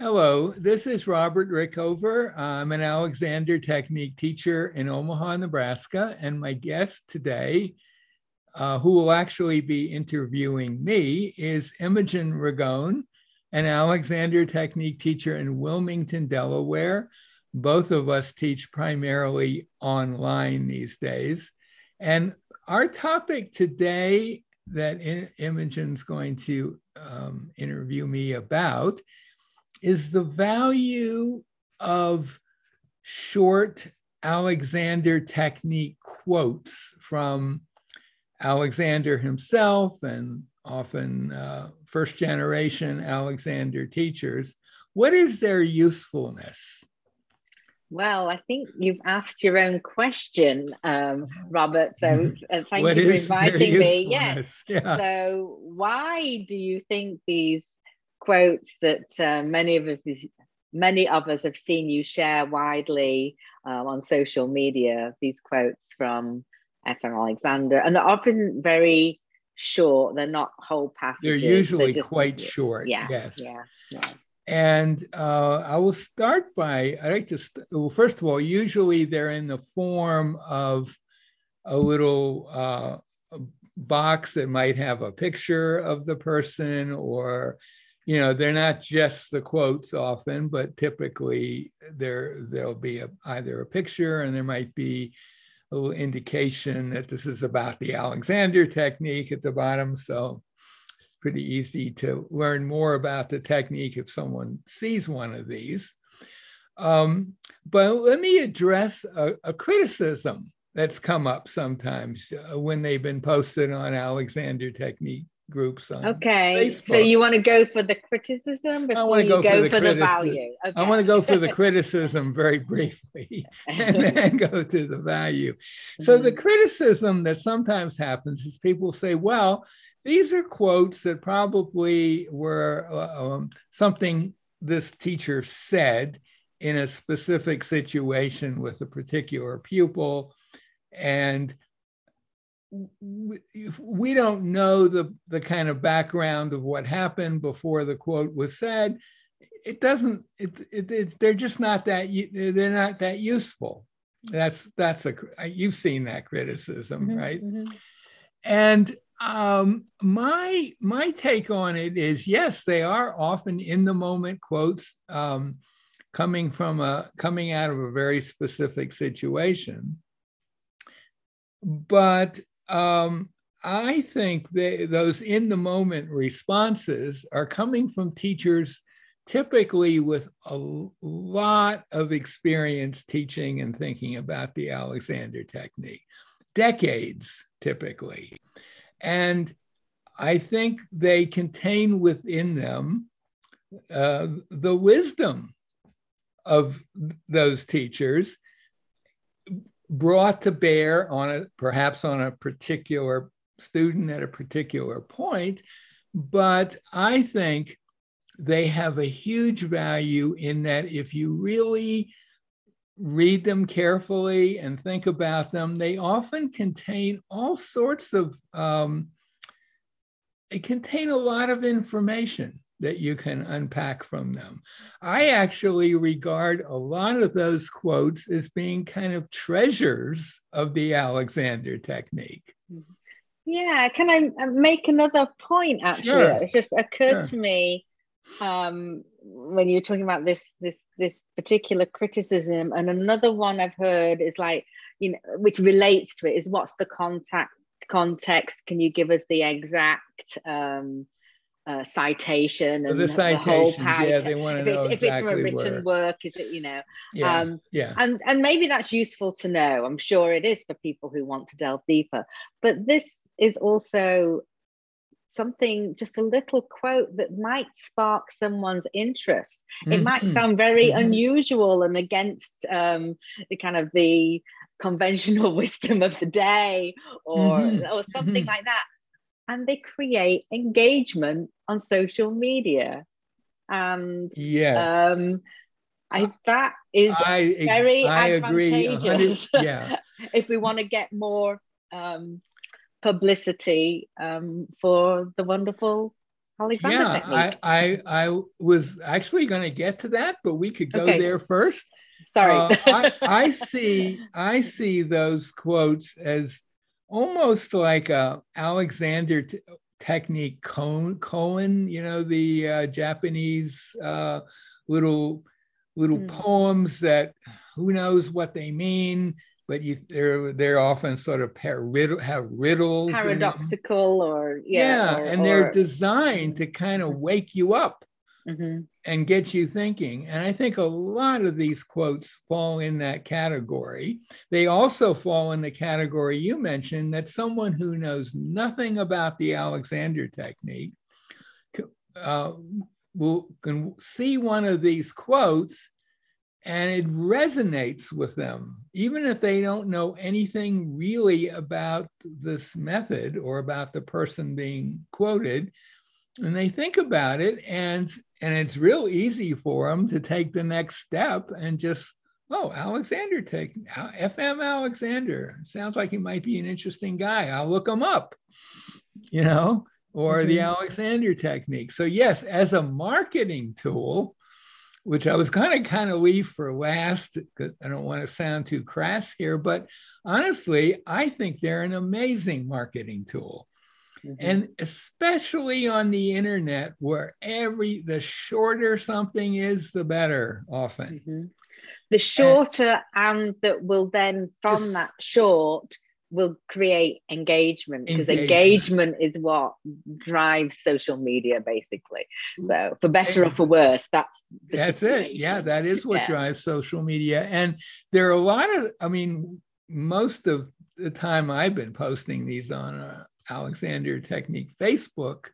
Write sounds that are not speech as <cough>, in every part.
Hello, this is Robert Rickover. I'm an Alexander Technique teacher in Omaha, Nebraska, and my guest today, uh, who will actually be interviewing me, is Imogen Ragone, an Alexander Technique teacher in Wilmington, Delaware. Both of us teach primarily online these days. And our topic today that Imogen's going to um, interview me about is the value of short Alexander technique quotes from Alexander himself and often uh, first generation Alexander teachers. What is their usefulness? Well, I think you've asked your own question, um, Robert. So mm-hmm. uh, thank what you for inviting me. Yes. <laughs> Yeah. So, why do you think these quotes that uh, many of us many of us have seen you share widely um, on social media these quotes from F.M. Alexander, and they're often very short. They're not whole passages. They're usually they're quite short. Yeah. Yes. Yeah. Yeah. And uh, I will start by I like to st- well, first of all, usually they're in the form of a little uh, box that might have a picture of the person or you know they're not just the quotes often but typically there there'll be a, either a picture and there might be a little indication that this is about the alexander technique at the bottom. So it's pretty easy to learn more about the technique if someone sees one of these. Um, but let me address a, a, criticism that's come up sometimes uh, when they've been posted on alexander technique groups on okay Facebook. so you want to go for the criticism before you go, go, for, the, for the value okay. i want to go for the criticism very briefly <laughs> and then go to the value so mm-hmm. the criticism that sometimes happens is people say well these are quotes that probably were uh, um, something this teacher said in a specific situation with a particular pupil and we don't know the, the kind of background of what happened before the quote was said. It doesn't, it, it, it's, they're just not that, they're not that useful. That's, that's a, you've seen that criticism, mm-hmm, right? Mm-hmm. And um, my, my take on it is, yes, they are often in the moment quotes um, coming from a, coming out of a very specific situation but um, I think they, those in the moment responses are coming from teachers typically with a lot of experience teaching and thinking about the Alexander technique, decades typically. And I think they contain within them uh, the wisdom of those teachers brought to bear on a perhaps on a particular student at a particular point but i think they have a huge value in that if you really read them carefully and think about them they often contain all sorts of um, they contain a lot of information that you can unpack from them. I actually regard a lot of those quotes as being kind of treasures of the Alexander technique. Yeah, can I uh, make another point? Actually, sure. it just occurred sure. to me um, when you were talking about this this this particular criticism, and another one I've heard is like you know, which relates to it is what's the contact context? Can you give us the exact um, uh, citation and the, the whole yeah, they want to if know it's, exactly if it's from a written where. work, is it you know? Yeah, um, yeah. And and maybe that's useful to know. I'm sure it is for people who want to delve deeper. But this is also something, just a little quote that might spark someone's interest. Mm-hmm. It might mm-hmm. sound very mm-hmm. unusual and against um, the kind of the conventional <laughs> wisdom of the day or mm-hmm. or something mm-hmm. like that and they create engagement on social media. And yes, um, I, that is I, very I advantageous. Agree. Yeah. <laughs> if we want to get more um, publicity um, for the wonderful Alexander yeah, technique? I, I, I was actually going to get to that, but we could go Okay. there first. Sorry. Uh, I, <laughs> I see I see those quotes as almost like a Alexander t- technique koan, you know, the uh, Japanese uh, little little Hmm. poems that who knows what they mean, but you, they're they're often sort of par- riddle, have riddles. Paradoxical or yeah. Yeah, or- and they're designed to kind of wake you up Mhm. and get you thinking. And I think a lot of these quotes fall in that category. They also fall in the category you mentioned that someone who knows nothing about the Alexander technique uh, will can see one of these quotes and it resonates with them, even if they don't know anything really about this method or about the person being quoted. And they think about it, and and it's real easy for them to take the next step and just, oh, Alexander take FM Alexander. Sounds like he might be an interesting guy. I'll look him up, you know, or the Mhm. Alexander technique. So yes, as a marketing tool, which I was going to kind of leave for last because I don't want to sound too crass here, but honestly, I think they're an amazing marketing tool. Mhm. And especially on the internet, where every the shorter something is, the better often. Mhm. The shorter and that will then from Just- that short will create engagement because Engagement. engagement is what drives social media basically. So for better or for worse, that's the That's it. Yeah, that is what Yeah. drives social media. And there are a lot of, I mean, most of the time I've been posting these on uh, Alexander Technique Facebook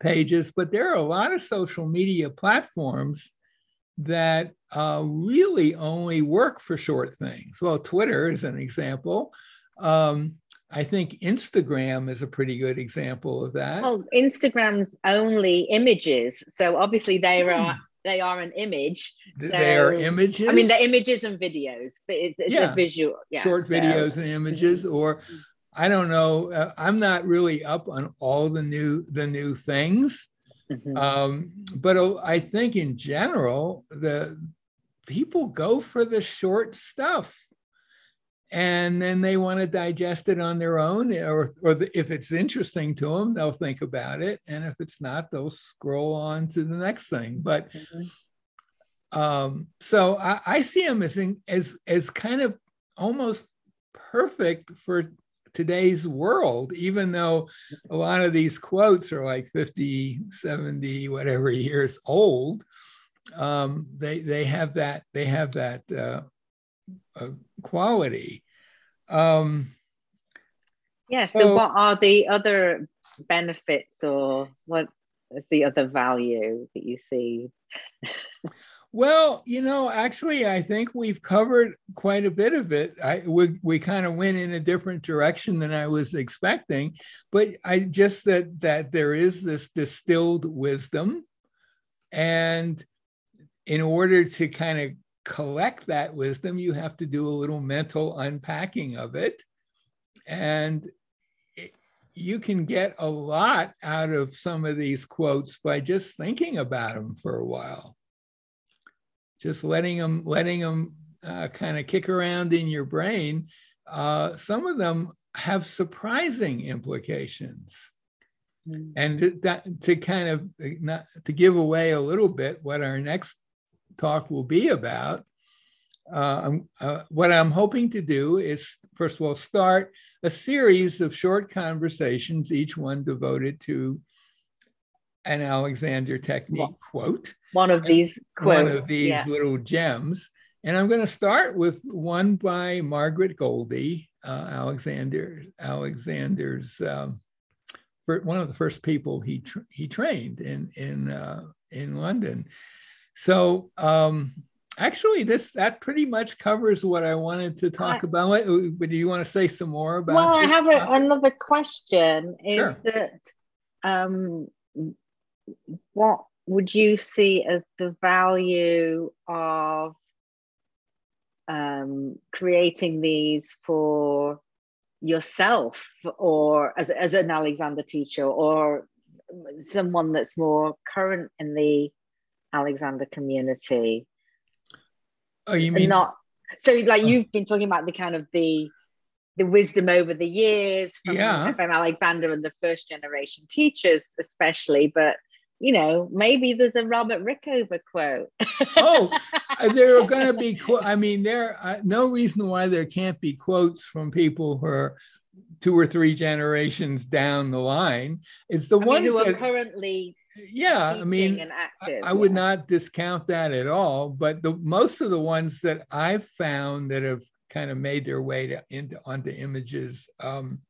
pages, but there are a lot of social media platforms that uh, really only work for short things. Well, Twitter is an example. Um, I think Instagram is a pretty good example of that. Well, Instagram's only images, so obviously they Hmm. are they are an image. Th- they are images. I mean, they're images and videos, but it's, it's Yeah. a visual. Yeah, short so- videos and images or i don't know uh, i'm not really up on all the new the new things Mhm. um, but uh, i think in general the people go for the short stuff and then they want to digest it on their own or, or the, if it's interesting to them they'll think about it and if it's not they'll scroll on to the next thing but Mhm. um, so I, I see them as in, as as kind of almost perfect for today's world, even though a lot of these quotes are like 50, 70, whatever years old. Um, they they have that they have that uh, uh, quality. Um, Yeah. So, So- what are the other benefits, or what is the other value that you see? <laughs> Well, you know, actually, I think we've covered quite a bit of it. I we, we kind of went in a different direction than I was expecting, but I just that that there is this distilled wisdom, and in order to kind of collect that wisdom, you have to do a little mental unpacking of it, and you can get a lot out of some of these quotes by just thinking about them for a while just letting them letting them uh, kind of kick around in your brain uh, some of them have surprising implications. And to, that, to kind of uh, not to give away a little bit what our next talk will be about uh, uh, what i'm hoping to do is first of all start a series of short conversations each one devoted to an alexander technique quote One of these quotes. one of these yeah. little gems. And I'm going to start with one by Margaret Goldie, uh, Alexander Alexander's um, one of the first people he tr- he trained in in uh, in London. So um, actually, this that pretty much covers what I wanted to talk I- about. What- But do you want to say some more about? Well, I have a, another question. Is Sure. that um, what would you see as the value of um, creating these for yourself or as, as an Alexander teacher or someone that's more current in the Alexander community. Oh, you mean not so like oh. you've been talking about the kind of the the wisdom over the years from, yeah. from Alexander and the first generation teachers, especially, but you know, maybe there's a Robert Rickover quote. oh, <laughs> there are going to be. I mean, there uh, no reason why there can't be quotes from people who are two or three generations down the line. It's the I ones mean, who that, are currently. Yeah, I mean, active, I, I would not discount that at all. But the most of the ones that I've found that have kind of made their way to, into onto images um,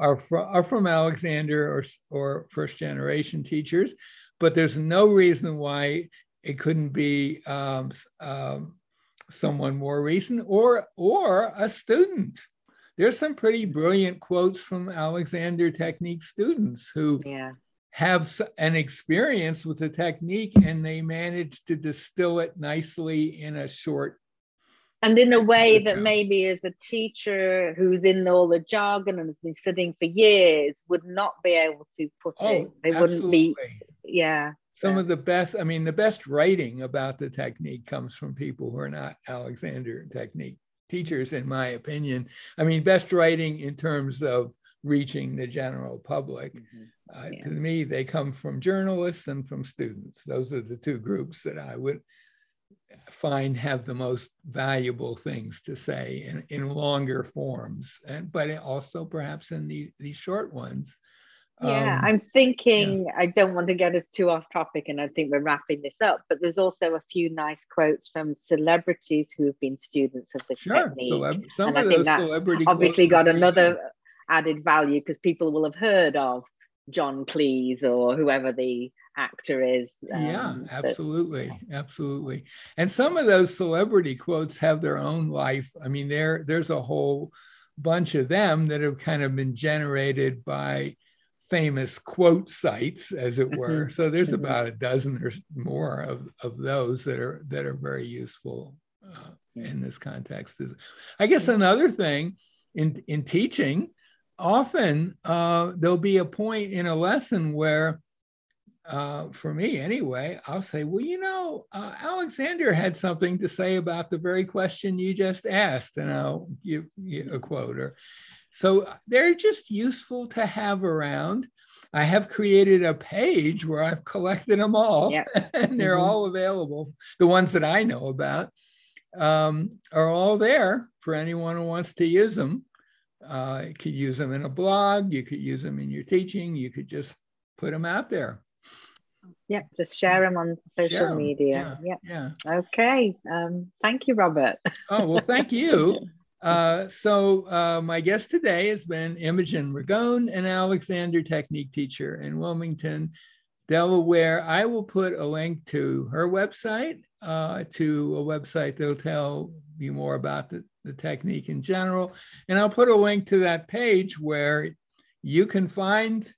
are, from, are from Alexander or, or first generation teachers, but there's no reason why it couldn't be um, um, someone more recent or, or a student. There's some pretty brilliant quotes from Alexander Technique students who yeah. have an experience with the technique and they manage to distill it nicely in a short and in a way that maybe as a teacher who's in all the jargon and has been studying for years would not be able to put oh, it they absolutely. wouldn't be yeah some yeah. of the best i mean the best writing about the technique comes from people who are not alexander technique teachers in my opinion i mean best writing in terms of reaching the general public mm-hmm. uh, yeah. to me they come from journalists and from students those are the two groups that i would find have the most valuable things to say in, in longer forms and but also perhaps in the, these short ones yeah um, i'm thinking yeah. i don't want to get us too off topic and i think we're wrapping this up but there's also a few nice quotes from celebrities who have been students of the sure. technique Celeb- some and of I those celebrity obviously got another added value because people will have heard of john cleese or whoever the actor is. Um, yeah, absolutely, but, absolutely. And some of those celebrity quotes have their own life. I mean, there there's a whole bunch of them that have kind of been generated by famous quote sites, as it were. Mm-hmm. So there's mm-hmm. about a dozen or more of, of those that are that are very useful uh, in this context. Is I guess another thing in in teaching, often uh, there'll be a point in a lesson where uh, for me anyway, I'll say, well, you know, uh, Alexander had something to say about the very question you just asked, and I'll give you a quote. Or, so they're just useful to have around. I have created a page where I've collected them all, yeah. <laughs> and they're mm-hmm. all available. The ones that I know about um, are all there for anyone who wants to use them. Uh, you could use them in a blog, you could use them in your teaching, you could just put them out there. Yep, just share them on social media. Yeah, yeah. Okay. Um, thank you, Robert. oh, well, thank <laughs> you. Uh, so uh, my guest today has been Imogen Ragone, an Alexander Technique teacher in Wilmington, Delaware. I will put a link to her website, uh, to a website that'll tell you more about the, the technique in general. And I'll put a link to that page where you can find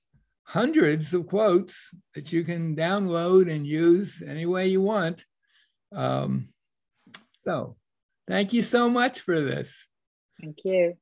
hundreds of quotes that you can download and use any way you want. Um, so thank you so much for this. Thank you.